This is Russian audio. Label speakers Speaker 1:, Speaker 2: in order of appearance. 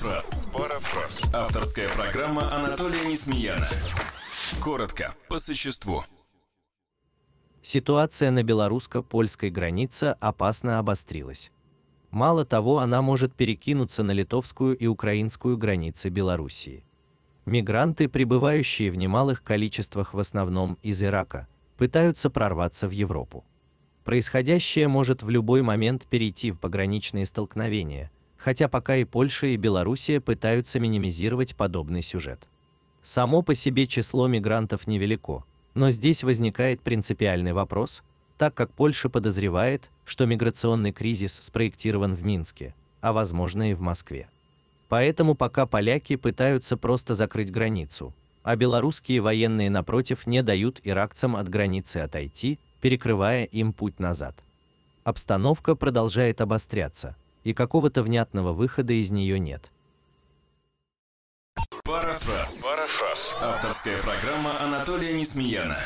Speaker 1: Парафраз. Парафраз. Авторская программа Анатолия Несмеяна. Коротко, по существу.
Speaker 2: Ситуация на белорусско-польской границе опасно обострилась. Мало того, она может перекинуться на литовскую и украинскую границы Белоруссии. Мигранты, прибывающие в немалых количествах в основном из Ирака, пытаются прорваться в Европу. Происходящее может в любой момент перейти в пограничные столкновения, хотя пока и Польша, и Белоруссия пытаются минимизировать подобный сюжет. Само по себе число мигрантов невелико, но здесь возникает принципиальный вопрос, так как Польша подозревает, что миграционный кризис спроектирован в Минске, а возможно и в Москве. Поэтому пока поляки пытаются просто закрыть границу, а белорусские военные напротив не дают иракцам от границы отойти, перекрывая им путь назад. Обстановка продолжает обостряться, и какого-то внятного выхода из нее нет.
Speaker 1: Парафраз. Парафраз. Авторская программа Анатолия Несмеяна.